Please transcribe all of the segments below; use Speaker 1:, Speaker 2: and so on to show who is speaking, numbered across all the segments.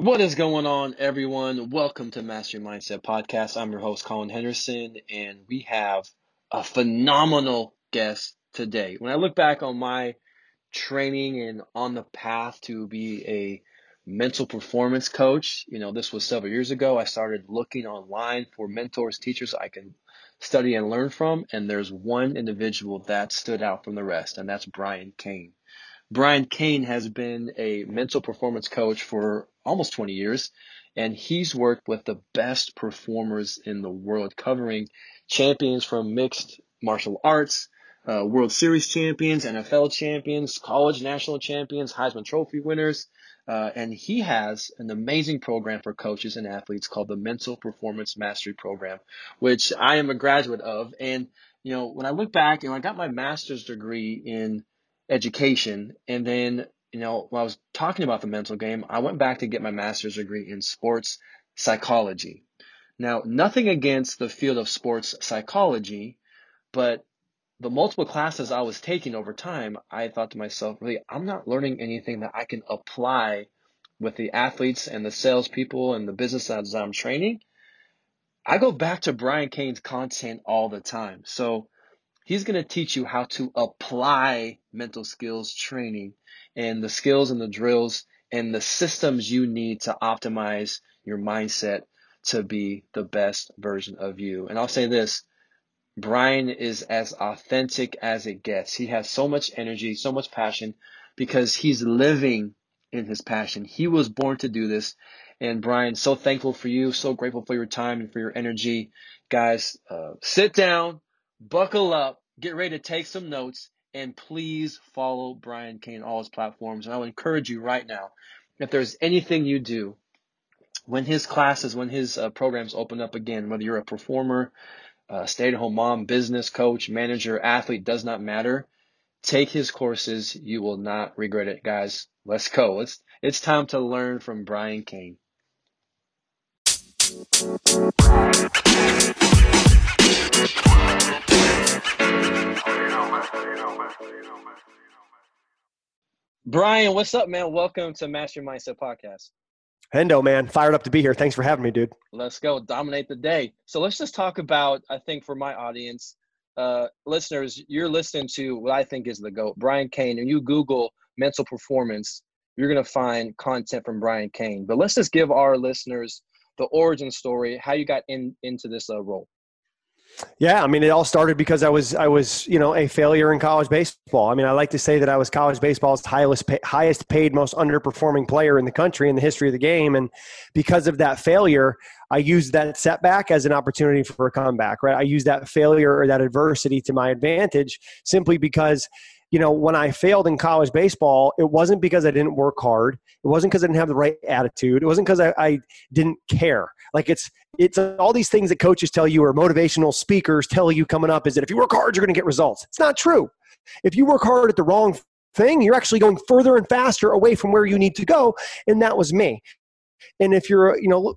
Speaker 1: What is going on, everyone? Welcome to Master Your Mindset Podcast. I'm your host, Colin Henderson, and we have a phenomenal guest today. When I look back on my training and on the path to be a mental performance coach, you know, this was several years ago. I started looking online for mentors, teachers I can study and learn from, and there's one individual that stood out from the rest, and that's Brian Cain. Brian Cain has been a mental performance coach for almost 20 years, and he's worked with the best performers in the world, covering champions from mixed martial arts, uh, World Series champions, NFL champions, college national champions, Heisman Trophy winners. Uh, and he has an amazing program for coaches and athletes called the Mental Performance Mastery Program, which I am a graduate of. And, you know, when I look back, you know, I got my master's degree in education. And then, you know, when I was talking about the mental game, I went back to get my master's degree in sports psychology. Now, nothing against the field of sports psychology, but the multiple classes I was taking over time, I thought to myself, really, I'm not learning anything that I can apply with the athletes and the salespeople and the business that I'm training. I go back to Brian Cain's content all the time. So He's going to teach you how to apply mental skills training and the skills and the drills and the systems you need to optimize your mindset to be the best version of you. And I'll say this, Brian is as authentic as it gets. He has so much energy, so much passion because he's living in his passion. He was born to do this. And Brian, so thankful for you, so grateful for your time and for your energy. Guys, uh, sit down, buckle up, get ready to take some notes, and please follow Brian Cain on all his platforms. And I would encourage you right now, if there's anything you do, when his classes, when his uh, programs open up again, whether you're a performer, uh, stay-at-home mom, business coach, manager, athlete, does not matter. Take his courses. You will not regret it, guys. Let's go. It's, it's time to learn from Brian Cain. Brian, what's up, man? Welcome to Master Mindset Podcast.
Speaker 2: Hendo, man, fired up to be here. Thanks for having me, dude.
Speaker 1: Let's go dominate the day. So let's just talk about. I think for my audience, uh, listeners, you're listening to what I think is the goat, Brian Cain, And you Google mental performance, you're gonna find content from Brian Cain. But let's just give our listeners the origin story, how you got in into this uh, role.
Speaker 2: Yeah, I mean, it all started because I was I was you know a failure in college baseball. I mean, I like to say that I was college baseball's highest pay, highest paid, most underperforming player in the country in the history of the game, and because of that failure, I used that setback as an opportunity for a comeback. Right, I used that failure or that adversity to my advantage simply because you know, when I failed in college baseball, it wasn't because I didn't work hard. It wasn't because I didn't have the right attitude. It wasn't because I, I, didn't care. Like it's it's all these things that coaches tell you or motivational speakers tell you coming up is that if you work hard, you're going to get results. It's not true. If you work hard at the wrong thing, you're actually going further and faster away from where you need to go. And that was me. And if you're, you know,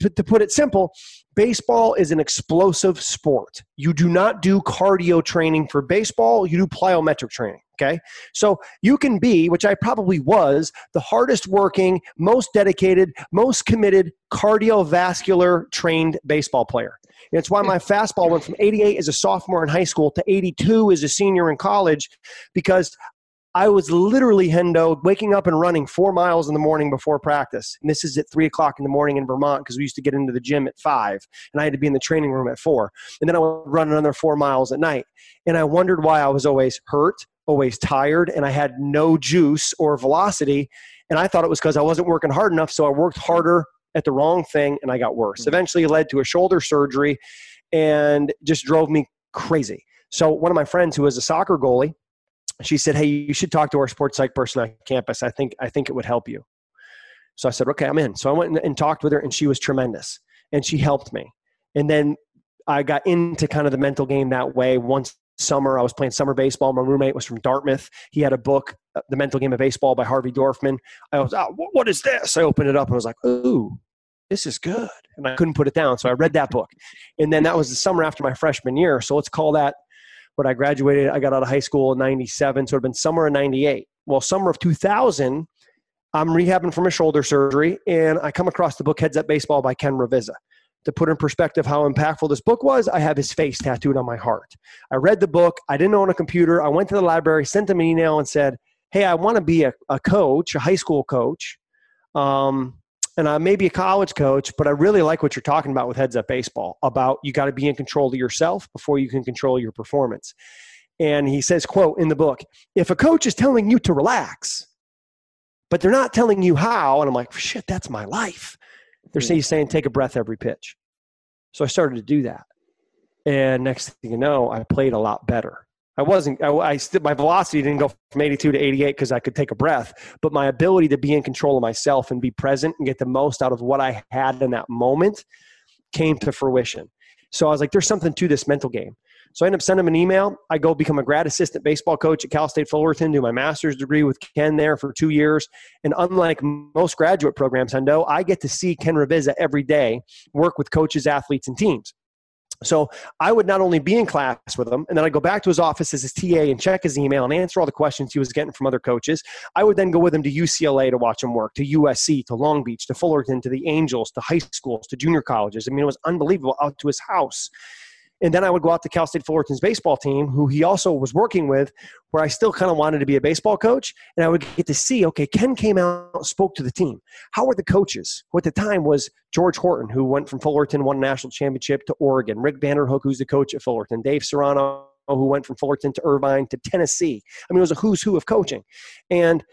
Speaker 2: to put it simple, baseball is an explosive sport. You do not do cardio training for baseball, you do plyometric training. Okay. So you can be, which I probably was, the hardest working, most dedicated, most committed cardiovascular trained baseball player. And it's why my fastball went from 88 as a sophomore in high school to 82 as a senior in college because I was literally Hendo waking up and running four miles in the morning before practice. And this is at three o'clock in the morning in Vermont because we used to get into the gym at five and I had to be in the training room at four. And then I would run another four miles at night. And I wondered why I was always hurt, always tired, and I had no juice or velocity. And I thought it was because I wasn't working hard enough. So I worked harder at the wrong thing and I got worse. Mm-hmm. Eventually led to a shoulder surgery and just drove me crazy. So one of my friends who was a soccer goalie, she said, "Hey, you should talk to our sports psych person on campus. I think I think it would help you." So I said, okay, I'm in. So I went and talked with her, and she was tremendous, and she helped me. And then I got into kind of the mental game that way. Once summer, I was playing summer baseball. My roommate was from Dartmouth. He had a book, uh, The Mental Game of Baseball by Harvey Dorfman. I was, oh, what is this? I opened it up and I was like, ooh, this is good. And I couldn't put it down. So I read that book. And then that was the summer after my freshman year. So let's call that what I graduated. I got out of high school in 97. So it had been summer of 98. Well, summer of 2000, I'm rehabbing from a shoulder surgery. And I come across the book Heads Up Baseball by Ken Ravizza. To put in perspective how impactful this book was, I have his face tattooed on my heart. I read the book. I didn't own a computer. I went to the library, sent him an email, and said, Hey, I want to be a, a coach, a high school coach. Um, and I may be a college coach, but I really like what you're talking about with Heads Up Baseball about you got to be in control of yourself before you can control your performance. And he says, quote in the book, if a coach is telling you to relax, but they're not telling you how, and I'm like, shit, that's my life. They're saying, saying take a breath every pitch. So I started to do that. And next thing you know, I played a lot better. I wasn't, I, I still, my velocity didn't go from 82 to 88 because I could take a breath, but my ability to be in control of myself and be present and get the most out of what I had in that moment came to fruition. So I was like, there's something to this mental game. So I end up sending him an email. I go become a grad assistant baseball coach at Cal State Fullerton, do my master's degree with Ken there for two years. And unlike most graduate programs, I know, I get to see Ken Ravizza every day work with coaches, athletes, and teams. So I would not only be in class with him, and then I'd go back to his office as his TA and check his email and answer all the questions he was getting from other coaches. I would then go with him to UCLA to watch him work, to USC, to Long Beach, to Fullerton, to the Angels, to high schools, to junior colleges. I mean, it was unbelievable out to his house. And then I would go out to Cal State Fullerton's baseball team, who he also was working with, where I still kind of wanted to be a baseball coach. And I would get to see, okay, Ken came out, spoke to the team. How were the coaches? Who at the time was George Horton, who went from Fullerton, won a national championship to Oregon, Rick Vanderhook, who's the coach at Fullerton, Dave Serrano, who went from Fullerton to Irvine to Tennessee. I mean, it was a who's who of coaching. And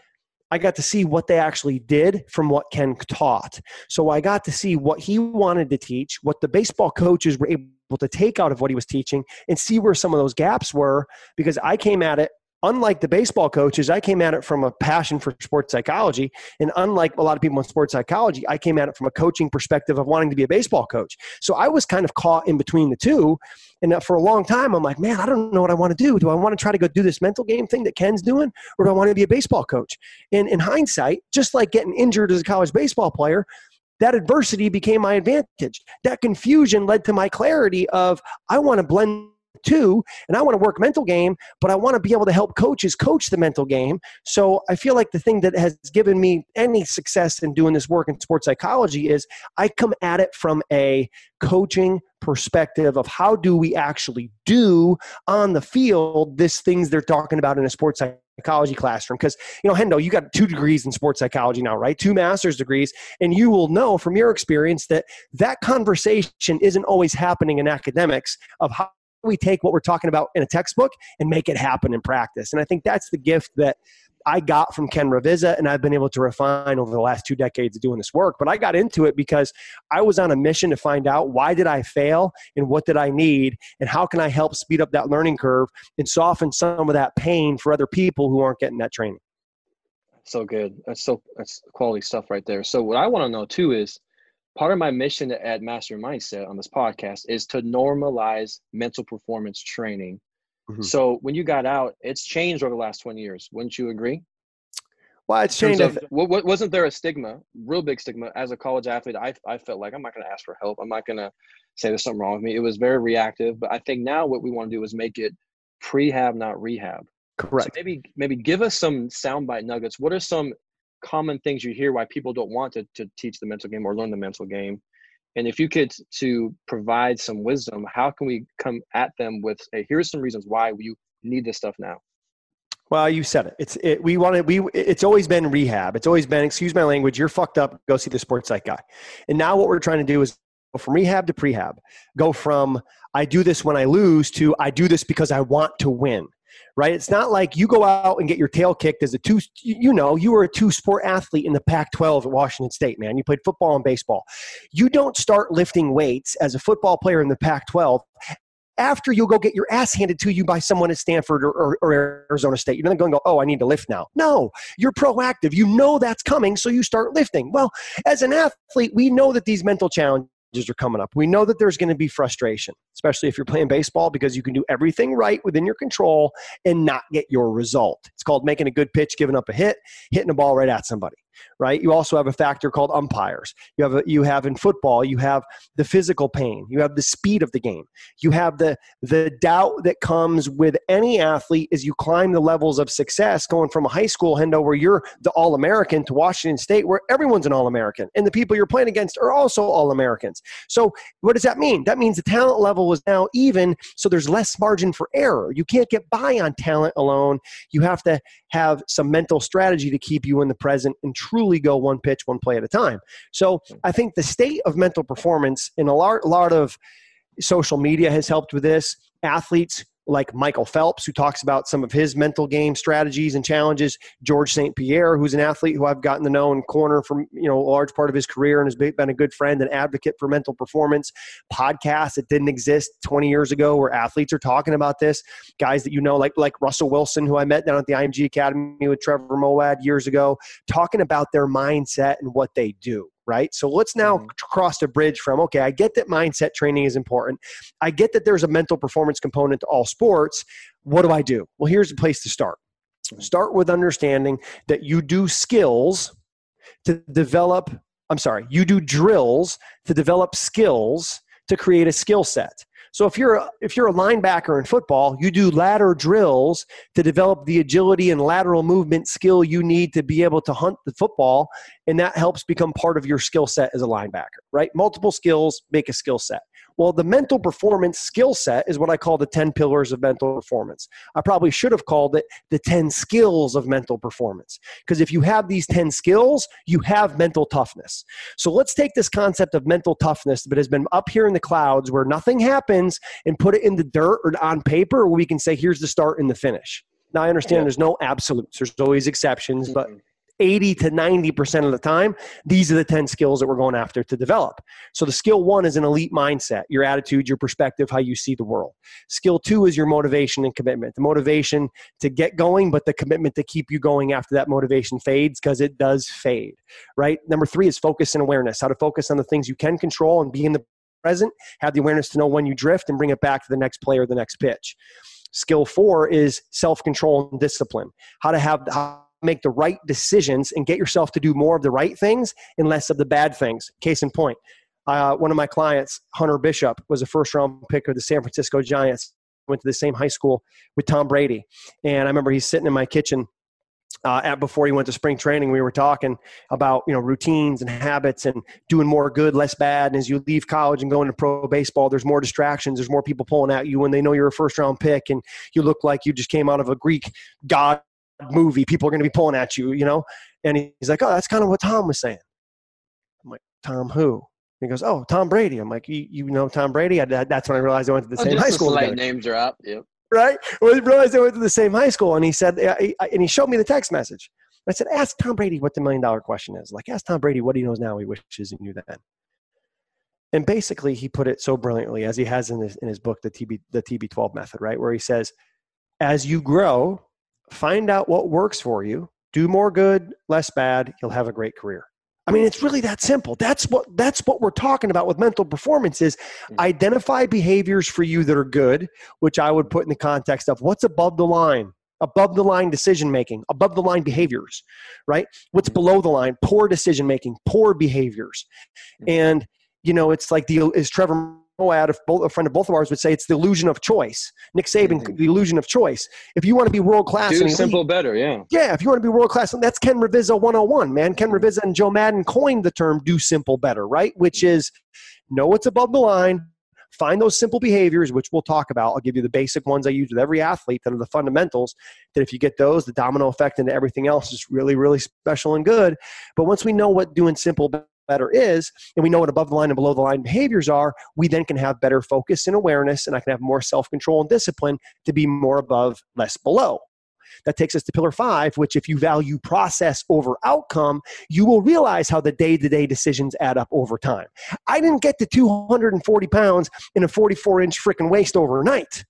Speaker 2: I got to see what they actually did from what Ken taught. So I got to see what he wanted to teach, what the baseball coaches were able to take out of what he was teaching, and see where some of those gaps were because I came at it unlike the baseball coaches, I came at it from a passion for sports psychology. And unlike a lot of people in sports psychology, I came at it from a coaching perspective of wanting to be a baseball coach. So I was kind of caught in between the two. And uh, for a long time, I'm like, man, I don't know what I want to do. Do I want to try to go do this mental game thing that Ken's doing, or do I want to be a baseball coach? And in hindsight, just like getting injured as a college baseball player, that adversity became my advantage. That confusion led to my clarity of I want to blend two and i want to work mental game but i want to be able to help coaches coach the mental game so i feel like the thing that has given me any success in doing this work in sports psychology is i come at it from a coaching perspective of how do we actually do on the field this things they're talking about in a sports psychology classroom. Because you know hendo you got two degrees in sports psychology now right? Two master's degrees. And you will know from your experience that that conversation isn't always happening in academics of how we take what we're talking about in a textbook and make it happen in practice? And I think that's the gift that I got from Ken Ravizza and I've been able to refine over the last two decades of doing this work. But I got into it because I was on a mission to find out why did I fail and what did I need and how can I help speed up that learning curve and soften some of that pain for other people who aren't getting that training.
Speaker 1: So good. That's so that's quality stuff right there. So what I want to know too is part of my mission at Master Mindset on this podcast is to normalize mental performance training. Mm-hmm. So when you got out, it's changed over the last 20 years. Wouldn't you agree?
Speaker 2: Well, it's changed. Of,
Speaker 1: what, wasn't there a stigma, real big stigma, as a college athlete? I, I felt like I'm not going to ask for help. I'm not going to say there's something wrong with me. It was very reactive. But I think now what we want to do is make it prehab, not rehab.
Speaker 2: Correct. So
Speaker 1: maybe maybe give us some soundbite nuggets. What are some common things you hear why people don't want to, to teach the mental game or learn the mental game and if you could to provide some wisdom how can we come at them with hey, here's some reasons why you need this stuff now
Speaker 2: well, you said it. It's it, we wanted we. It's always been rehab. It's always been excuse my language. You're fucked up. Go see the sports psych guy. And now what we're trying to do is go from rehab to prehab. Go from I do this when I lose to I do this because I want to win right? It's not like you go out and get your tail kicked as a two, you know, you were a two sport athlete in the Pac 12 at Washington State, man. You played football and baseball. You don't start lifting weights as a football player in the Pac 12 after you'll go get your ass handed to you by someone at Stanford or, or, or Arizona State. You're not going to go, oh, I need to lift now. No, you're proactive. You know that's coming, so you start lifting. Well, as an athlete, we know that these mental challenges are coming up. We know that there's going to be frustration, especially if you're playing baseball because you can do everything right within your control and not get your result. It's called making a good pitch, giving up a hit, hitting a ball right at somebody right? You also have a factor called umpires. You have a, you have in football, you have the physical pain, you have the speed of the game, you have the the doubt that comes with any athlete as you climb the levels of success, going from a high school hendo where you're the All American to Washington State where everyone's an All American, and the people you're playing against are also All Americans. So what does that mean? That means the talent level is now even, so there's less margin for error. You can't get by on talent alone. You have to have some mental strategy to keep you in the present and truly go one pitch, one play at a time. So hmm. I think the state of mental performance in a lot, lot of social media has helped with this. Athletes like Michael Phelps, who talks about some of his mental game strategies and challenges. George St. Pierre, who's an athlete who I've gotten to know and corner from you know a large part of his career and has been a good friend and advocate for mental performance. Podcasts that didn't exist 20 years ago, where athletes are talking about this. Guys that you know, like like Russell Wilson, who I met down at the IMG Academy with Trevor Moawad years ago, talking about their mindset and what they do right? So let's now mm-hmm. cross the bridge from, okay, I get that mindset training is important. I get that there's a mental performance component to all sports. What do I do? Well, here's the place to start. Mm-hmm. Start with understanding that you do skills to develop, I'm sorry, you do drills to develop skills to create a skill set. So if you're a, if you're a linebacker in football, you do ladder drills to develop the agility and lateral movement skill you need to be able to hunt the football, and that helps become part of your skill set as a linebacker. Right? Multiple skills make a skill set. Well, the mental performance skill set is what I call the 10 pillars of mental performance. I probably should have called it the 10 skills of mental performance. Because if you have these 10 skills, you have mental toughness. So let's take this concept of mental toughness that has been up here in the clouds where nothing happens and put it in the dirt or on paper where we can say, here's the start and the finish. Now, I understand there's no absolutes, there's always exceptions, but mm-hmm. 80 to 90% of the time, these are the 10 skills that we're going after to develop. So the skill one is an elite mindset, your attitude, your perspective, how you see the world. Skill two is your motivation and commitment. The motivation to get going, but the commitment to keep you going after that motivation fades because it does fade, right? Number three is focus and awareness, how to focus on the things you can control and be in the present, have the awareness to know when you drift and bring it back to the next play or the next pitch. Skill four is self control and discipline, how to have, how make the right decisions and get yourself to do more of the right things and less of the bad things. Case in point, uh, one of my clients, Hunter Bishop, was a first round pick of the San Francisco Giants. Went to the same high school with Tom Brady, and I remember he's sitting in my kitchen uh, at before he went to spring training. We were talking about you know routines and habits and doing more good, less bad. And as you leave college and go into pro baseball, there's more distractions. There's more people pulling at you when they know you're a first round pick and you look like you just came out of a Greek god movie. People are going to be pulling at you, you know? And he's like, oh, that's kind of what Tom was saying. I'm like, Tom who? He goes, oh, Tom Brady. I'm like, you, you know Tom Brady? I, that's when I realized I went to the oh, same high school.
Speaker 1: Slight name drop. Yep.
Speaker 2: Right. Well, I realized I went to the same high school, and he said, uh, and he showed me the text message. I said, ask Tom Brady what the million dollar question is. Like, ask Tom Brady what he knows now he wishes he knew then. And basically, he put it so brilliantly, as he has in his, in his book, the TB, the TB12 method, right? Where he says, as you grow, find out what works for you, do more good, less bad, you'll have a great career. I mean, it's really that simple. That's what that's what we're talking about with mental performance is mm-hmm. identify behaviors for you that are good, which I would put in the context of what's above the line, above the line decision making, above the line behaviors, right? What's mm-hmm. below the line, poor decision making, poor behaviors. Mm-hmm. And you know, it's like the is Trevor Moawad, a both a friend of both of ours, would say it's the illusion of choice. Nick Saban, mm-hmm. the illusion of choice. If you want to be world class,
Speaker 1: do simple better, yeah.
Speaker 2: Yeah, if you want to be world class, that's Ken Ravizza 101, man. Ken mm-hmm. And Joe Maddon coined the term "do simple better," right? Which mm-hmm. is know what's above the line, find those simple behaviors, which we'll talk about. I'll give you the basic ones I use with every athlete that are the fundamentals. That if you get those, the domino effect into everything else is really, really special and good. But once we know what doing simple better is, and we know what above the line and below the line behaviors are, we then can have better focus and awareness, and I can have more self control and discipline to be more above, less below. That takes us to pillar five, which, if you value process over outcome, you will realize how the day to day decisions add up over time. I didn't get to 240 pounds in a 44 inch freaking waist overnight.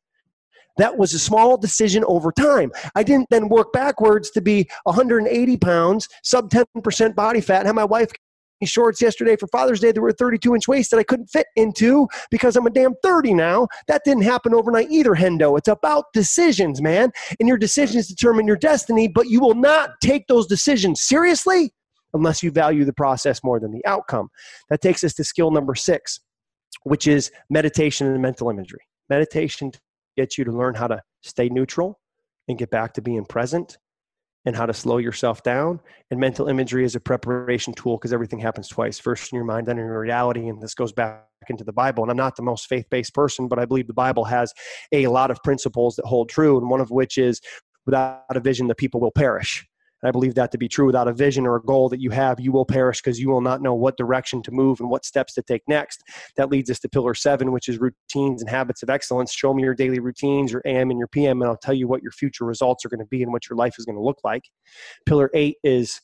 Speaker 2: That was a small decision over time. I didn't then work backwards to be 180 pounds, sub 10% body fat, and have my wife shorts yesterday for Father's Day that were 32 inch waist that I couldn't fit into because I'm a damn 30 now. That didn't happen overnight either, Hendo. It's about decisions, man. And your decisions determine your destiny, but you will not take those decisions seriously unless you value the process more than the outcome. That takes us to skill number six, which is meditation and mental imagery. Meditation gets you to learn how to stay neutral and get back to being present and how to slow yourself down. And mental imagery is a preparation tool because everything happens twice first in your mind, then in your reality. And this goes back into the Bible. And I'm not the most faith based person, but I believe the Bible has a lot of principles that hold true. And one of which is without a vision, the people will perish. I believe that to be true. Without a vision or a goal that you have, you will perish because you will not know what direction to move and what steps to take next. That leads us to pillar seven, which is routines and habits of excellence. Show me your daily routines, your AM and your PM, and I'll tell you what your future results are going to be and what your life is going to look like. Pillar eight is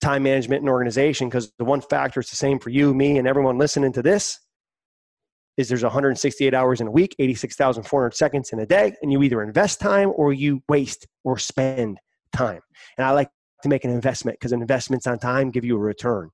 Speaker 2: time management and organization because the one factor is the same for you, me, and everyone listening to this is there's 168 hours in a week, 86,400 seconds in a day, and you either invest time or you waste or spend time. And I like to make an investment because investments on time give you a return.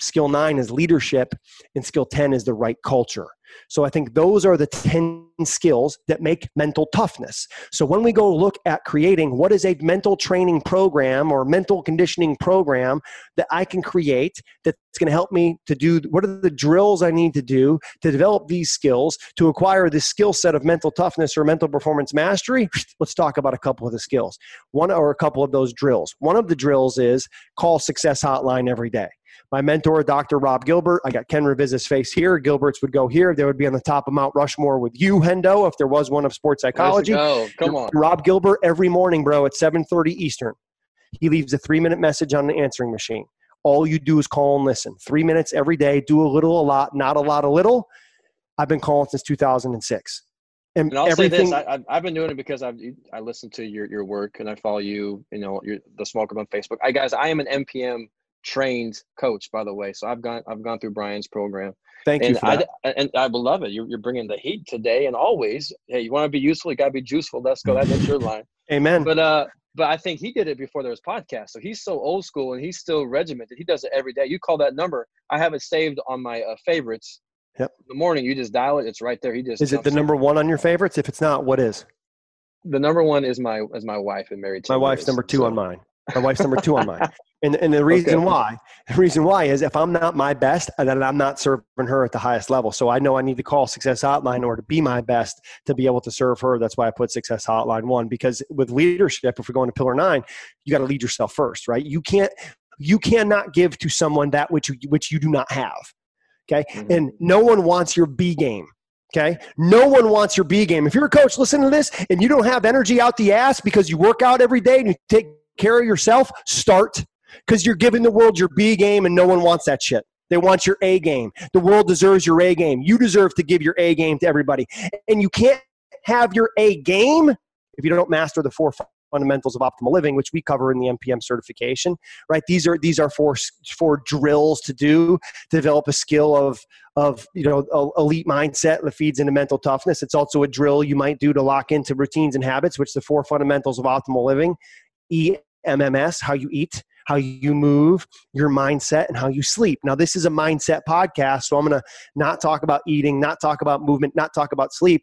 Speaker 2: Skill nine is leadership, and skill 10 is the right culture. So I think those are the 10 skills that make mental toughness. So when we go look at creating what is a mental training program or mental conditioning program that I can create that's going to help me to do what are the drills I need to do to develop these skills to acquire this skill set of mental toughness or mental performance mastery, let's talk about a couple of the skills. One or a couple of those drills. One of the drills is call success hotline every day my mentor, Dr. Rob Gilbert. I got Ken Ravizza's face here. Gilbert's would go here. They would be on the top of Mount Rushmore with you, Hendo, if there was one of sports psychology.
Speaker 1: Go. Come on.
Speaker 2: Rob Gilbert every morning, bro, at 7.30 Eastern. He leaves a three-minute message on the answering machine. All you do is call and listen. Three minutes every day. Do a little, a lot, not a lot, a little. I've been calling since 2006.
Speaker 1: And, and I'll everything, say this: I, have been doing it because I've I listen to your your work and I follow you. You know, your, the Small Group on Facebook. I guys, I am an MPM trained coach, by the way. So I've gone I've gone through Brian's program.
Speaker 2: Thank
Speaker 1: and
Speaker 2: you for I.
Speaker 1: And I love it. You're, you're bringing the heat today and always. Hey, you want to be useful, you got to be juiceful. Let's go. That's your line.
Speaker 2: Amen.
Speaker 1: But uh, but I think he did it before there was podcast. So he's so old school and he's still regimented. He does it every day. You call that number. I have it saved on my uh, favorites.
Speaker 2: Yep.
Speaker 1: In the morning, you just dial it. It's right there. He just
Speaker 2: is it the number one on your favorites? If it's not, what is?
Speaker 1: The number one is my is my wife and married.
Speaker 2: My wife's years, number two so. on mine. My wife's number two on mine. And, and the reason okay. why, the reason why is if I'm not my best, then I'm not serving her at the highest level. So I know I need to call Success Hotline in order to be my best to be able to serve her. That's why I put Success Hotline one because with leadership, if we're going to pillar nine, you got to lead yourself first, right? You can't, you cannot give to someone that which you, which you do not have. Okay, mm-hmm. and no one wants your B game. Okay. No one wants your B game. If you're a coach listen to this and you don't have energy out the ass because you work out every day and you take care of yourself, start because you're giving the world your B game and no one wants that shit. They want your A game. The world deserves your A game. You deserve to give your A game to everybody. And you can't have your A game if you don't master the four fundamentals of optimal living, which we cover in the MPM certification. Right? These are these are four four drills to do to develop a skill of of you know elite mindset that feeds into mental toughness. It's also a drill you might do to lock into routines and habits, which the four fundamentals of optimal living. EMMS, how you eat, how you move, your mindset, and how you sleep. Now, this is a mindset podcast, so I'm going to not talk about eating, not talk about movement, not talk about sleep.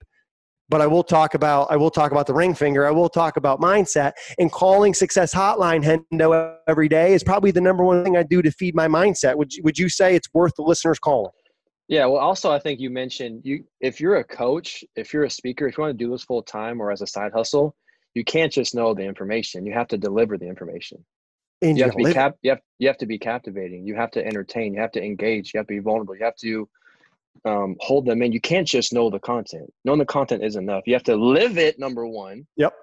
Speaker 2: But I will talk about I will talk about the ring finger. I will talk about mindset and calling success hotline Hendo every day is probably the number one thing I do to feed my mindset. Would you, would you say it's worth the listeners calling?
Speaker 1: Yeah, well, also I think you mentioned you if you're a coach, if you're a speaker, if you want to do this full time or as a side hustle, you can't just know the information. You have to deliver the information. And you have to be cap- you have you have to be captivating. You have to entertain. You have to engage. You have to be vulnerable. You have to um, hold them in. You can't just know the content. Knowing the content is enough. You have to live it. Number one.
Speaker 2: Yep.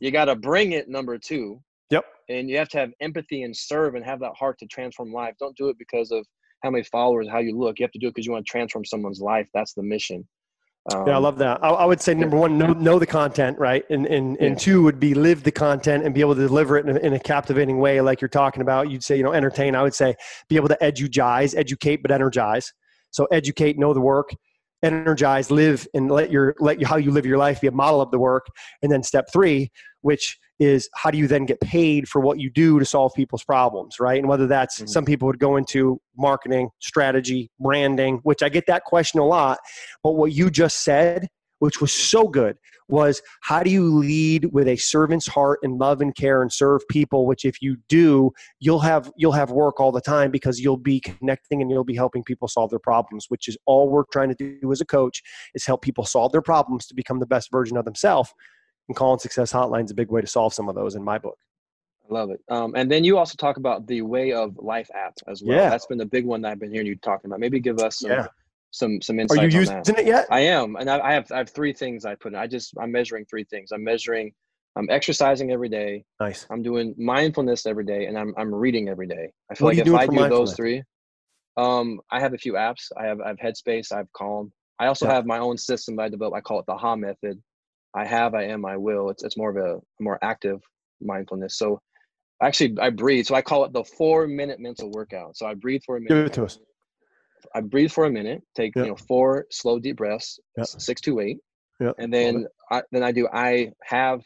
Speaker 1: You got to bring it. Number two.
Speaker 2: Yep.
Speaker 1: And you have to have empathy and serve and have that heart to transform life. Don't do it because of how many followers, how you look. You have to do it because you want to transform someone's life. That's the mission.
Speaker 2: Um, yeah, I love that. I, I would say number one, know, know the content, right? And and and two would be live the content and be able to deliver it in a, in a, captivating way, like you're talking about. You'd say, you know, entertain. I would say be able to edugize, educate, but energize. So educate, know the work, energize, live, and let your let you how you live your life be a model of the work. And then step three, which is how do you then get paid for what you do to solve people's problems, right? And whether that's mm-hmm. some people would go into marketing, strategy, branding, which I get that question a lot. But what you just said, which was so good, was how do you lead with a servant's heart and love and care and serve people which if you do you'll have you'll have work all the time because you'll be connecting and you'll be helping people solve their problems which is all we're trying to do as a coach is help people solve their problems to become the best version of themselves and calling success hotline is a big way to solve some of those in my book.
Speaker 1: I love it. Um, and then you also talk about the Way of Life app as well. Yeah. That's been the big one that I've been hearing you talking about. Maybe give us some yeah. some some insights.
Speaker 2: Are you using
Speaker 1: that.
Speaker 2: it yet?
Speaker 1: I am, and I, I, have I have three things I put in. I just I'm measuring three things. I'm measuring. I'm exercising every day.
Speaker 2: Nice.
Speaker 1: I'm doing mindfulness every day, and I'm I'm reading every day. I feel what like if I do those three, um, I have a few apps. I have I have Headspace. I have Calm. I also yeah. have my own system that I developed. I call it the Ha method. I have, I am, I will. It's it's more of a more active mindfulness. So actually I breathe. So I call it the four minute mental workout. So I breathe for a minute.
Speaker 2: Give it to us.
Speaker 1: I breathe for a minute, take yep. you know four slow deep breaths, yep. six to eight. Yep. And then I then I do I have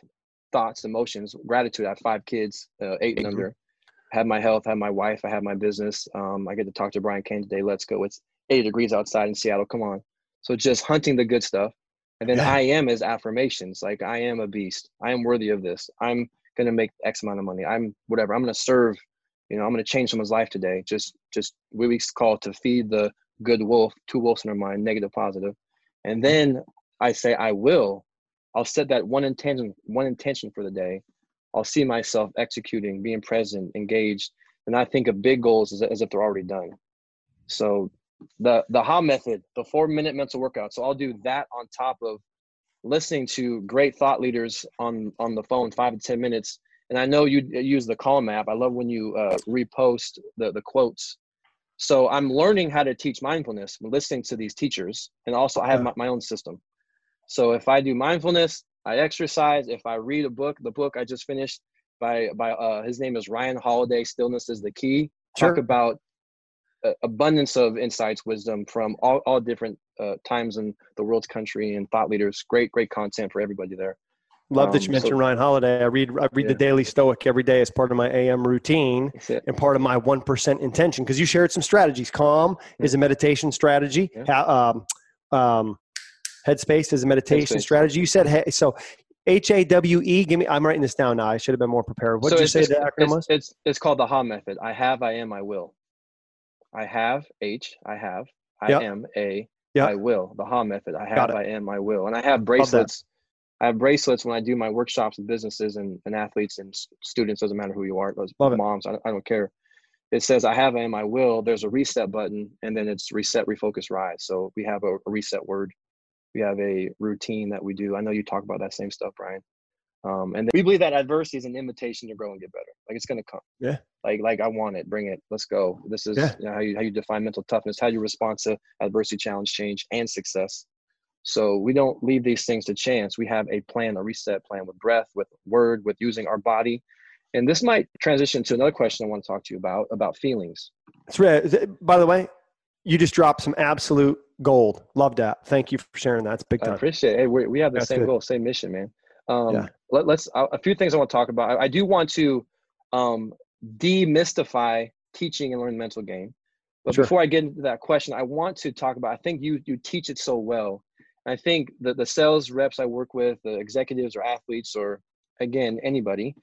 Speaker 1: thoughts, emotions, gratitude. I have five kids, uh, eight and under. I have my health, I have my wife, I have my business. Um, I get to talk to Brian Cain today. Let's go. It's 80 degrees outside in Seattle. Come on. So just hunting the good stuff. And then yeah. I am as affirmations. Like I am a beast. I am worthy of this. I'm gonna make X amount of money. I'm whatever. I'm gonna serve. You know, I'm gonna change someone's life today. Just just we call to feed the good wolf, two wolves in our mind, negative, positive. And then I say I will. I'll set that one intention, one intention for the day. I'll see myself executing, being present, engaged, and I think of big goals as, as if they're already done. So the the Ha method, the four minute mental workout. So I'll do that on top of listening to great thought leaders on on the phone, five to ten minutes. And I know you use the Calm app. I love when you uh, repost the the quotes. So I'm learning how to teach mindfulness, listening to these teachers, and also I have my, my own system. So if I do mindfulness, I exercise. If I read a book, the book I just finished by by uh, his name is Ryan Holiday. Stillness is the key. Sure. Talk about abundance of insights, wisdom from all, all different uh, times in the world's country and thought leaders. Great, great content for everybody there.
Speaker 2: Love um, that you mentioned so, Ryan Holiday. I read I read yeah. the Daily Stoic every day as part of my AM routine and part of my one percent intention. Because you shared some strategies. Calm yeah. is a meditation strategy. Yeah. Um, um, Headspace is a meditation Headspace. strategy. You said hey, so. H A W E. Give me. I'm writing this down now. I should have been more prepared. What so did you say the acronym
Speaker 1: it's,
Speaker 2: was?
Speaker 1: It's it's called the Ha method. I have. I am. I will. I have H, I have, I yep. am a, yep. I will. The Ha method. I have, I am, I will. And I have bracelets. I have bracelets when I do my workshops with businesses and, and athletes and students. Doesn't matter who you are. Those Love moms. I, I don't care. It says I have, I am, I will. There's a reset button, and then it's reset, refocus, rise. So we have a, a reset word. We have a routine that we do. I know you talk about that same stuff, Brian. Um, and we believe that adversity is an invitation to grow and get better. Like it's going to come.
Speaker 2: Yeah.
Speaker 1: Like, like I want it. Bring it. Let's go. This is yeah. you know, how you how you define mental toughness, how you respond to adversity, challenge, change, and success. So we don't leave these things to chance. We have a plan, a reset plan with breath, with word, with using our body. And this might transition to another question I want to talk to you about about feelings.
Speaker 2: It's right. By the way, you just dropped some absolute gold. Love that. Thank you for sharing that. It's big time.
Speaker 1: I appreciate it. Hey, we, we have the That's same good. goal, same mission, man. Um, yeah. let, us uh, a few things I want to talk about. I, I do want to um, demystify teaching and learn mental game. But sure. before I get into that question, I want to talk about. I think you you teach it so well. I think that the sales reps I work with, the executives or athletes, or again anybody,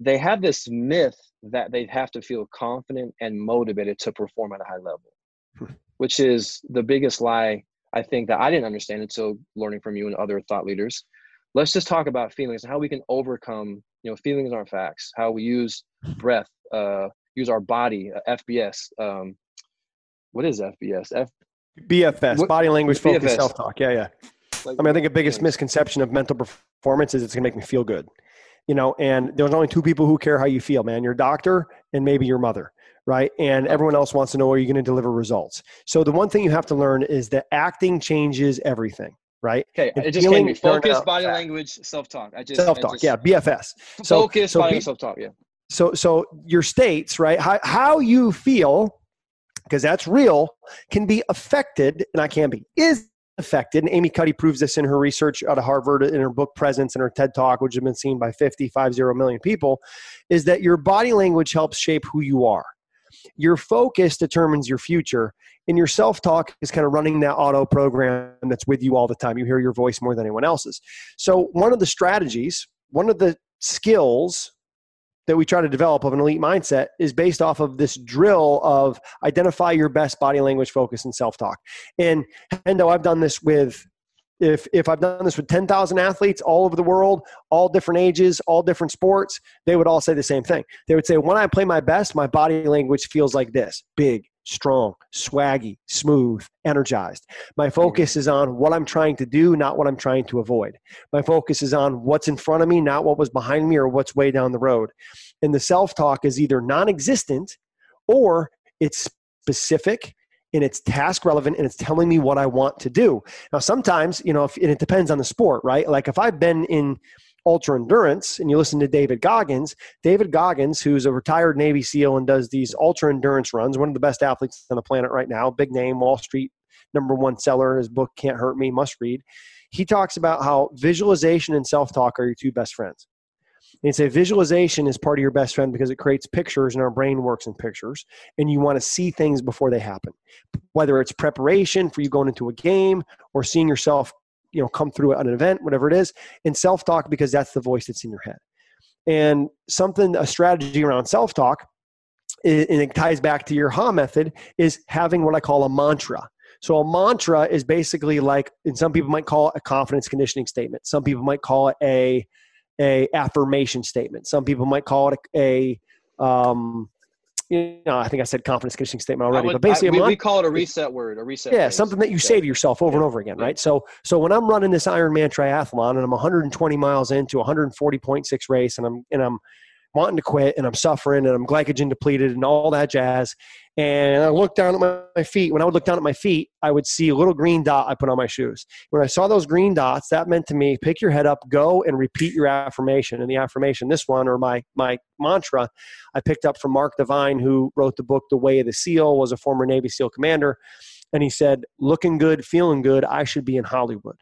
Speaker 1: they have this myth that they have to feel confident and motivated to perform at a high level, hmm. which is the biggest lie I think that I didn't understand until learning from you and other thought leaders let's just talk about feelings and how we can overcome you know feelings aren't facts. How we use breath uh use our body uh, fbs um what is fbs f
Speaker 2: bfs what, body language focus self-talk yeah yeah. Like, i mean i think the biggest misconception of mental performance is it's going to make me feel good you know and there's only two people who care how you feel man your doctor and maybe your mother right? And everyone else wants to know are you going to deliver results? So the one thing you have to learn is that acting changes everything right?
Speaker 1: Okay,
Speaker 2: And
Speaker 1: it just came. Focus, body
Speaker 2: fast.
Speaker 1: language, self talk. I just
Speaker 2: Self talk, yeah, BFS. So-
Speaker 1: Focus,
Speaker 2: so
Speaker 1: body language, self talk. Yeah.
Speaker 2: So, so your states, right? How, how you feel, because that's real, can be affected, and I can be, is affected. And Amy Cuddy proves this in her research out of Harvard in her book Presence and her TED Talk, which has been seen by 50, 50 million people, is that your body language helps shape who you are. Your focus determines your future, and your self talk is kind of running that auto program that's with you all the time. You hear your voice more than anyone else's. So, one of the strategies, one of the skills that we try to develop of an elite mindset is based off of this drill of identify your best body language focus and self-talk and Hendo, I've done this with if if I've done this with 10,000 athletes all over the world, all different ages, all different sports, they would all say the same thing. They would say when I play my best, my body language feels like this: big, strong, swaggy, smooth, energized. My focus is on what I'm trying to do, not what I'm trying to avoid. My focus is on what's in front of me, not what was behind me or what's way down the road. And the self talk is either non existent or it's specific and it's task relevant and it's telling me what I want to do. Now, sometimes, you know, if, and it depends on the sport, right? Like if I've been in ultra endurance and you listen to David Goggins, David Goggins, who's a retired Navy SEAL and does these ultra endurance runs, one of the best athletes on the planet right now, big name, Wall Street number one seller. His book, Can't Hurt Me, must read. He talks about how visualization and self talk are your two best friends. And say visualization is part of your best friend because it creates pictures and our brain works in pictures and you want to see things before they happen. Whether it's preparation for you going into a game or seeing yourself, you know, come through at an event, whatever it is, and self-talk because that's the voice that's in your head. And something a strategy around self-talk and it ties back to your ha method is having what I call a mantra. So a mantra is basically like, and some people might call it a confidence conditioning statement. Some people might call it a a affirmation statement. Some people might call it a, a um, you know, I think I said confidence conditioning statement already,
Speaker 1: would-
Speaker 2: but basically,
Speaker 1: I- we, we call it a reset word, a reset.
Speaker 2: yeah,
Speaker 1: phrase.
Speaker 2: something that you say to yourself over and over again,
Speaker 1: Yeah.
Speaker 2: right? So, so when I'm running this Ironman triathlon and I'm 120 miles into a 140.6 race, and I'm and I'm wanting to quit, and I'm suffering, and I'm glycogen depleted, and all that jazz, and I look down at my, my feet. When I would look down at my feet, I would see a little green dot I put on my shoes. When I saw those green dots, that meant to me, pick your head up, go and repeat your affirmation. And the affirmation, this one or my my mantra, I picked up from Mark Divine, who wrote the book The Way of the SEAL, was a former Navy SEAL commander and he said, "Looking good, feeling good, I should be in Hollywood."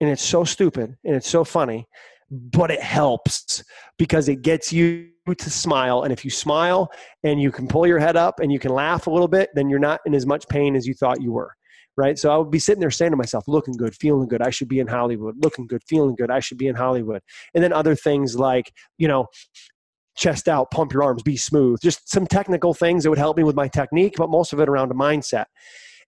Speaker 2: And it's so stupid and it's so funny, but it helps because it gets you to smile. And if you smile and you can pull your head up and you can laugh a little bit, then you're not in as much pain as you thought you were. Right. So I would be sitting there saying to myself, looking good, feeling good, I should be in Hollywood. Looking good, feeling good, I should be in Hollywood. And then other things like, you know, chest out, pump your arms, be smooth. Just some technical things that would help me with my technique, but most of it around a mindset.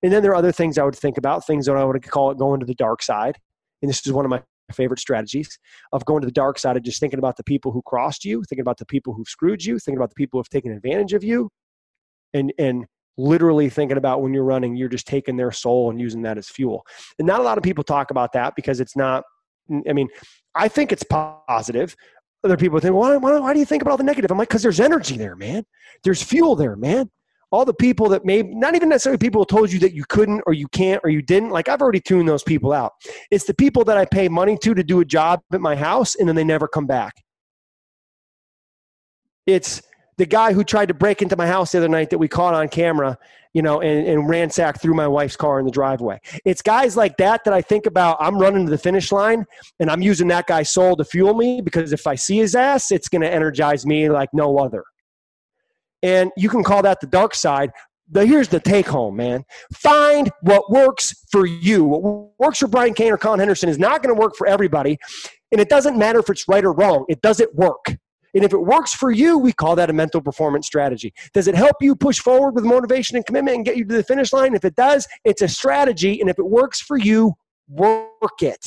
Speaker 2: And then there are other things I would think about, things that I would call it going to the dark side. And this is one of my favorite strategies of going to the dark side of just thinking about the people who crossed you, thinking about the people who've screwed you, thinking about the people who've taken advantage of you, and and literally thinking about when you're running, you're just taking their soul and using that as fuel. And not a lot of people talk about that because it's not. I mean, I think it's positive. Other people think, why, why, why do you think about all the negative? I'm like, because there's energy there, man. There's fuel there, man. All the people that maybe, not even necessarily people who told you that you couldn't or you can't or you didn't, like I've already tuned those people out. It's the people that I pay money to to do a job at my house and then they never come back. It's the guy who tried to break into my house the other night that we caught on camera, you know, and, and ransacked through my wife's car in the driveway. It's guys like that that I think about. I'm running to the finish line and I'm using that guy's soul to fuel me because if I see his ass, it's going to energize me like no other. And you can call that the dark side. But here's the take home, man. Find what works for you. What works for Brian Cain or Colin Henderson is not going to work for everybody. And it doesn't matter if it's right or wrong, it doesn't work. And if it works for you, we call that a mental performance strategy. Does it help you push forward with motivation and commitment and get you to the finish line? If it does, it's a strategy. And if it works for you, work it.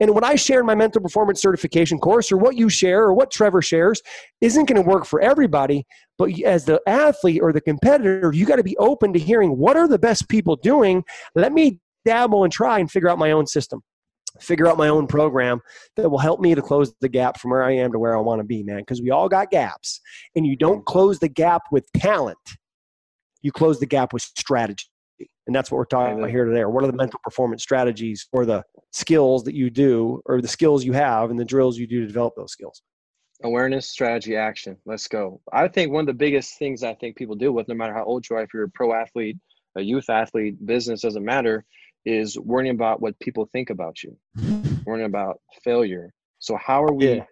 Speaker 2: And what I share in my mental performance certification course, or what you share, or what Trevor shares, isn't going to work for everybody. But as the athlete or the competitor, you got to be open to hearing what are the best people doing. Let me dabble and try and figure out my own system, figure out my own program that will help me to close the gap from where I am to where I want to be, man. Because we all got gaps. And you don't close the gap with talent, you close the gap with strategy. And that's what we're talking about here today. Or what are the mental performance strategies or the skills that you do or the skills you have and the drills you do to develop those skills?
Speaker 1: Awareness, strategy, action. Let's go. I think one of the biggest things I think people deal with, no matter how old you are, if you're a pro athlete, a youth athlete, business doesn't matter, is worrying about what people think about you, worrying about failure. So, how are we yeah.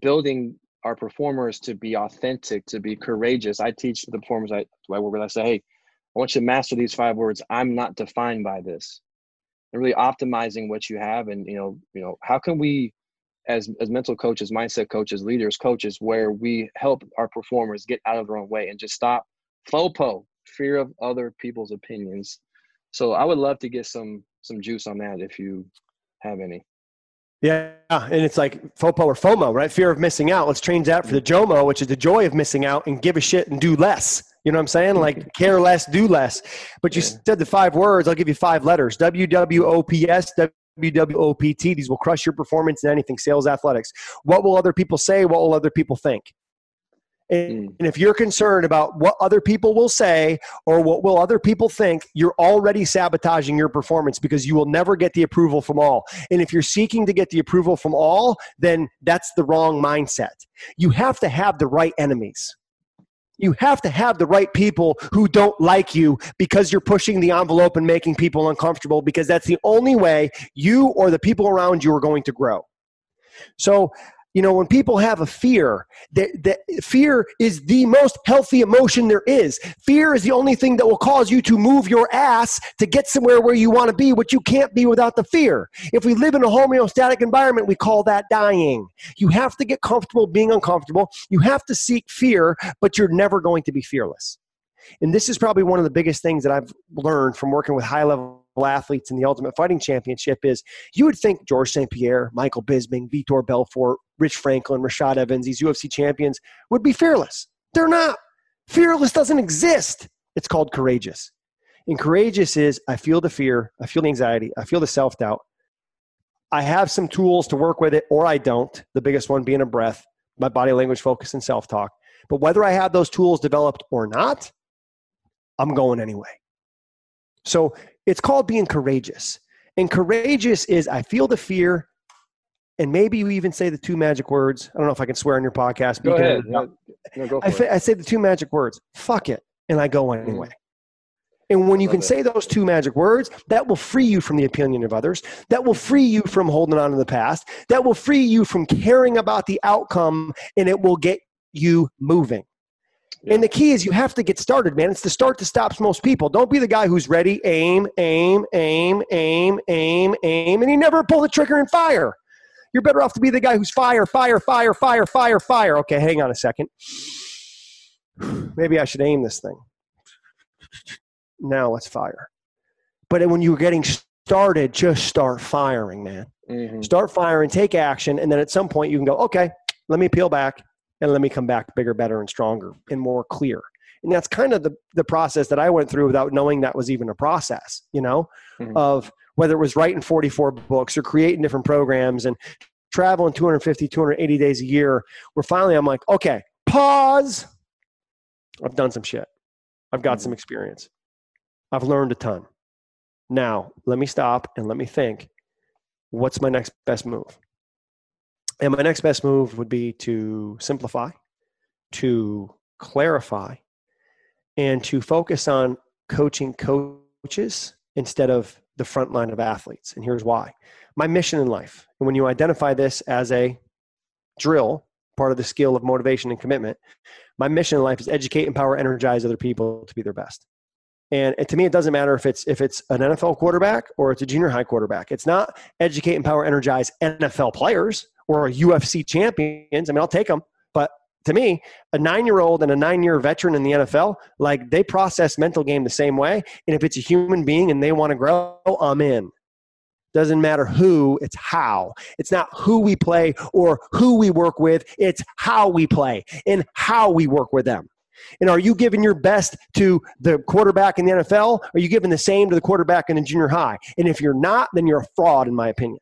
Speaker 1: building our performers to be authentic, to be courageous? I teach the performers I, I work with, I say, hey, I want you to master these five words. I'm not defined by this. And really optimizing what you have. And, you know, you know, how can we as as mental coaches, mindset coaches, leaders, coaches, where we help our performers get out of their own way and just stop FOPO, fear of other people's opinions. So I would love to get some some juice on that if you have any.
Speaker 2: Yeah, and it's like FOPO or FOMO, right? Fear of missing out. Let's change that for the JOMO, which is the joy of missing out and give a shit and do less. You know what I'm saying? Like care less, do less. But you yeah. said the five words. I'll give you five letters: W W O P S WWOPT. These will crush your performance in anything sales athletics. What will other people say? What will other people think? And, mm. and, if you're concerned about what other people will say or what will other people think, you're already sabotaging your performance because you will never get the approval from all. And if you're seeking to get the approval from all, then that's the wrong mindset. You have to have the right enemies. You have to have the right people who don't like you because you're pushing the envelope and making people uncomfortable because that's the only way you or the people around you are going to grow. So, you know when people have a fear that, that fear is the most healthy emotion there is. Fear is the only thing that will cause you to move your ass to get somewhere where you want to be what you can't be without the fear. If we live in a homeostatic environment we call that dying. You have to get comfortable being uncomfortable. You have to seek fear but you're never going to be fearless. And this is probably one of the biggest things that i've learned from working with high level athletes in the Ultimate Fighting Championship is you would think George St. Pierre, Michael Bisping, Vitor Belfort, Rich Franklin, Rashad Evans, these UFC champions would be fearless. They're not. Fearless doesn't exist. It's called courageous. And courageous is I feel the fear, I feel the anxiety, I feel the self doubt. I have some tools to work with it, or I don't. The biggest one being a breath, my body language focus, and self talk. But whether I have those tools developed or not, I'm going anyway. So it's called being courageous. And courageous is I feel the fear, and maybe you even say the two magic words. I don't know if I can swear on your podcast.
Speaker 1: Go ahead. No,
Speaker 2: go I, I, say the two magic words, fuck it, and I go mm. anyway. And when you can it. say those two magic words, that will free you from the opinion of others. That will free you from holding on to the past. That will free you from caring about the outcome, and it will get you moving. Yeah. And the key is you have to get started, man. It's the start that stops most people. Don't be the guy who's ready, aim, aim, aim, aim, aim, aim, and you never pull the trigger and fire. You're better off to be the guy who's fire, fire, fire, fire, fire, fire. Okay, hang on a second. Maybe I should aim this thing. Now let's fire. But when you're getting started, just start firing, man. Mm-hmm. Start firing, take action, and then at some point you can go, okay, let me peel back and let me come back bigger, better, and stronger and more clear. And that's kind of the, the process that I went through without knowing that was even a process, you know, mm-hmm. of whether it was writing 44 books or creating different programs and traveling 250, 280 days a year, where finally I'm like, okay, pause. I've done some shit. I've got mm-hmm. some experience. I've learned a ton. Now, let me stop and let me think what's my next best move? And my next best move would be to simplify, to clarify, and to focus on coaching coaches instead of the front line of athletes. And here's why. My mission in life, and when you identify this as a drill, part of the skill of motivation and commitment, my mission in life is educate, empower, energize other people to be their best. And, to me, it doesn't matter if it's if it's an NFL quarterback or it's a junior high quarterback. It's not educate, empower, energize NFL players or UFC champions. I mean, I'll take them. But to me, a nine year old and a nine year veteran in the NFL, like they process mental game the same way. And if it's a human being and they want to grow, I'm in. Doesn't matter who, it's how. It's not who we play or who we work with, it's how we play and how we work with them. And are you giving your best to the quarterback in the NFL? Are you giving the same to the quarterback in the junior high? And if you're not, then you're a fraud, in my opinion.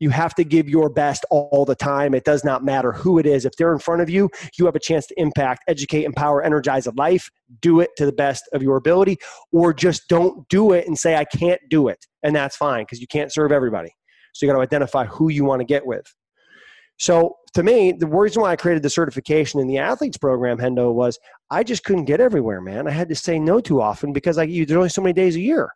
Speaker 2: You have to give your best all the time. It does not matter who it is. If they're in front of you, you have a chance to impact, educate, empower, energize a life. Do it to the best of your ability, or just don't do it and say, I can't do it. And that's fine because you can't serve everybody. So you got to identify who you want to get with. So to me, the reason why I created the certification in the athletes program, Hendo, was I just couldn't get everywhere, man. I had to say no too often because I, there's only so many days a year.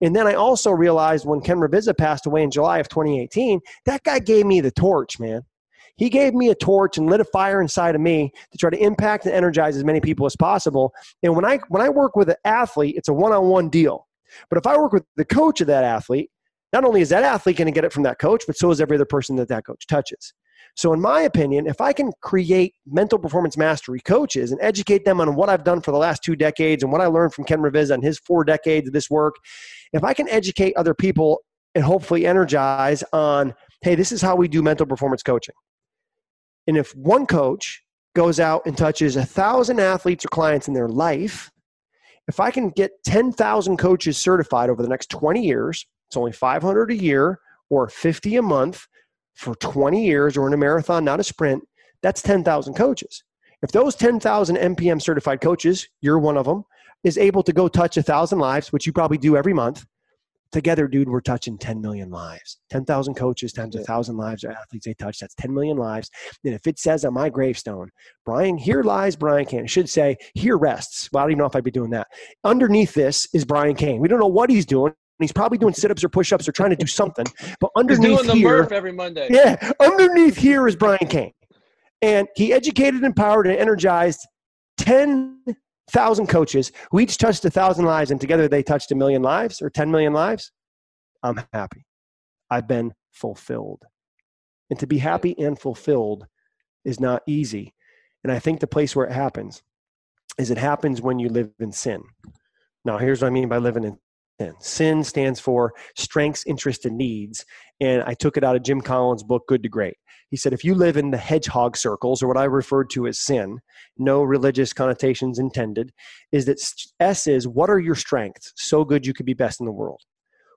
Speaker 2: And then I also realized when Ken Ravizza passed away in July of 2018, that guy gave me the torch, man. He gave me a torch and lit a fire inside of me to try to impact and energize as many people as possible. And when I when I work with an athlete, it's a one-on-one deal. But if I work with the coach of that athlete, not only is that athlete going to get it from that coach, but so is every other person that that coach touches. So, in my opinion, if I can create mental performance mastery coaches and educate them on what I've done for the last two decades and what I learned from Ken Ravizza and his four decades of this work, if I can educate other people and hopefully energize on, hey, this is how we do mental performance coaching. And if one coach goes out and touches a thousand athletes or clients in their life, if I can get 10,000 coaches certified over the next 20 years, it's only 500 a year or 50 a month for 20 years or in a marathon, not a sprint, that's 10,000 coaches. If those 10,000 MPM certified coaches, you're one of them, is able to go touch a thousand lives, which you probably do every month, together, dude, we're touching 10 million lives. 10,000 coaches times a thousand lives or athletes they touch, that's 10 million lives. And if it says on my gravestone, Brian, here lies Brian Cain, it should say, here rests. Well, I don't even know if I'd be doing that. Underneath this is Brian Cain. We don't know what he's doing he's probably doing sit-ups or push-ups or trying to do something. But underneath
Speaker 1: he's doing the
Speaker 2: here,
Speaker 1: every Monday.
Speaker 2: Yeah, underneath here is Brian Cain, and he educated, empowered, and energized ten thousand coaches who each touched a thousand lives, and together they touched a million lives or ten million lives. I'm happy. I've been fulfilled, and to be happy and fulfilled is not easy. And I think the place where it happens is it happens when you live in sin. Now, here's what I mean by living in sin. Sin stands for strengths, interests, and needs. And I took it out of Jim Collins' book, Good to Great. He said, if you live in the hedgehog circles, or what I referred to as sin, no religious connotations intended, is that S is what are your strengths? So good you could be best in the world.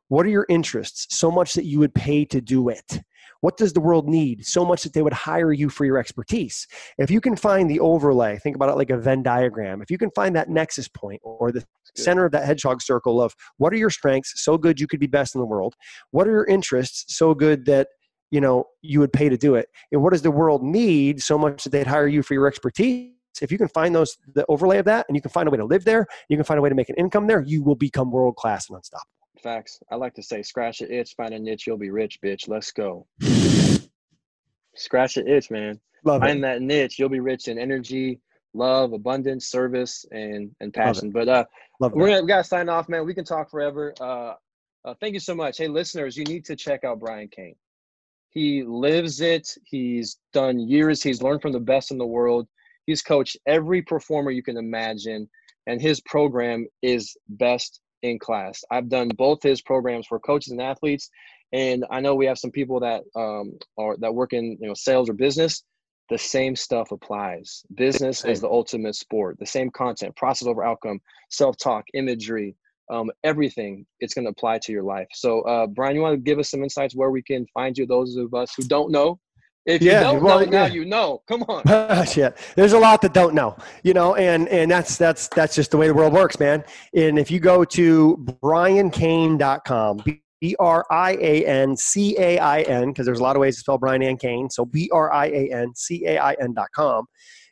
Speaker 2: What are your interests? So much that you would pay to do it. What does the world need? So much that they would hire you for your expertise. If you can find the overlay, think about it like a Venn diagram. If you can find that nexus point or the center of that hedgehog circle of what are your strengths so good you could be best in the world? What are your interests so good that you know you would pay to do it? And what does the world need so much that they'd hire you for your expertise? If you can find those the overlay of that and you can find a way to live there, you can find a way to make an income there, you will become world class and unstoppable.
Speaker 1: Facts. I like to say, scratch the itch, find a niche, you'll be rich, bitch. Let's go. scratch the itch, man.
Speaker 2: Love
Speaker 1: find
Speaker 2: it.
Speaker 1: that niche, you'll be rich in energy, love, abundance, service, and and passion. But uh,
Speaker 2: Love
Speaker 1: we're
Speaker 2: that.
Speaker 1: gonna we gotta sign off, man. We can talk forever. Uh, uh, thank you so much. Hey, listeners, you need to check out Brian Cain. He lives it. He's done years. He's learned from the best in the world. He's coached every performer you can imagine, and his program is best in class. I've done both his programs for coaches and athletes, and I know we have some people that um, are that work in you know sales or business. The same stuff applies. Business is the ultimate sport. The same content, process over outcome, self-talk, imagery, um, everything. It's going to apply to your life. So, uh, Brian, you want to give us some insights where we can find you? Those of us who don't know, if you
Speaker 2: Yeah,
Speaker 1: don't
Speaker 2: well,
Speaker 1: know now,
Speaker 2: yeah.
Speaker 1: you know. Come on.
Speaker 2: Shit. There's a lot that don't know, you know, and and that's that's that's just the way the world works, man. And if you go to briancain.com, B R I A N C A I N, because there's a lot of ways to spell Brian and Cain. So B R I A N C A I N.com.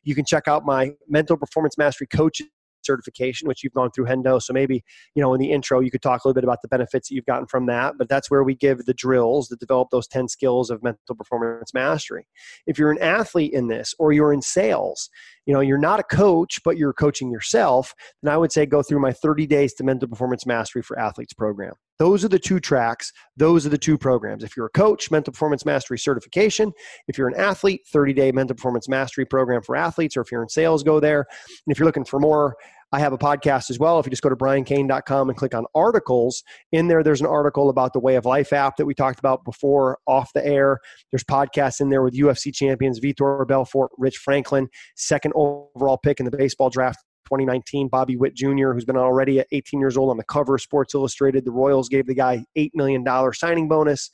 Speaker 2: You can check out my mental performance mastery coach certification, which you've gone through Hendo. So maybe, you know, in the intro, you could talk a little bit about the benefits that you've gotten from that. But that's where we give the drills that develop those 10 skills of mental performance mastery. If you're an athlete in this or you're in sales, you know, you're not a coach, but you're coaching yourself, then I would say go through my 30 days to mental performance mastery for athletes program. Those are the two tracks. Those are the two programs. If you're a coach, mental performance mastery certification. If you're an athlete, 30 day mental performance mastery program for athletes, or if you're in sales, go there. And if you're looking for more, I have a podcast as well. If you just go to briancain.com and click on articles, in there, there's an article about the Way of Life app that we talked about before off the air. There's podcasts in there with UFC champions Vitor Belfort, Rich Franklin, second overall pick in the baseball draft 2019, Bobby Witt Jr., who's been already at 18 years old on the cover of Sports Illustrated. The Royals gave the guy $8 million signing bonus.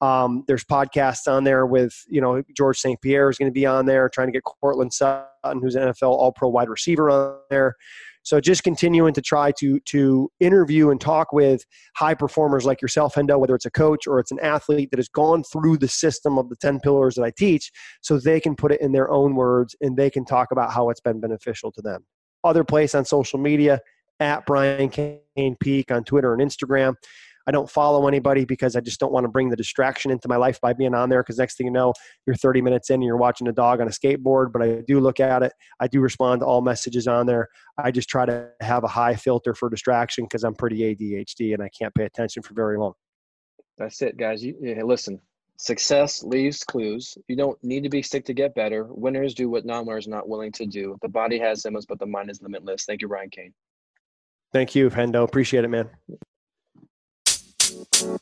Speaker 2: Um, there's podcasts on there with, you know, George St. Pierre is going to be on there, trying to get Courtland Sutton, who's an NFL All Pro wide receiver, on there. So just continuing to try to to interview and talk with high performers like yourself, Hendo, whether it's a coach or it's an athlete that has gone through the system of the 10 pillars that I teach, so they can put it in their own words and they can talk about how it's been beneficial to them. Other place on social media, at Brian Cain Peak on Twitter and Instagram. I don't follow anybody because I just don't want to bring the distraction into my life by being on there. Because next thing you know, you're 30 minutes in and you're watching a dog on a skateboard. But I do look at it. I do respond to all messages on there. I just try to have a high filter for distraction because I'm pretty ADHD and I can't pay attention for very long.
Speaker 1: That's it, guys. You, hey, listen. Success leaves clues. You don't need to be sick to get better. Winners do what non-winners are not willing to do. The body has limits, but the mind is limitless. Thank you, Brian Cain.
Speaker 2: Thank you, Hendo. Appreciate it, man. Thank you.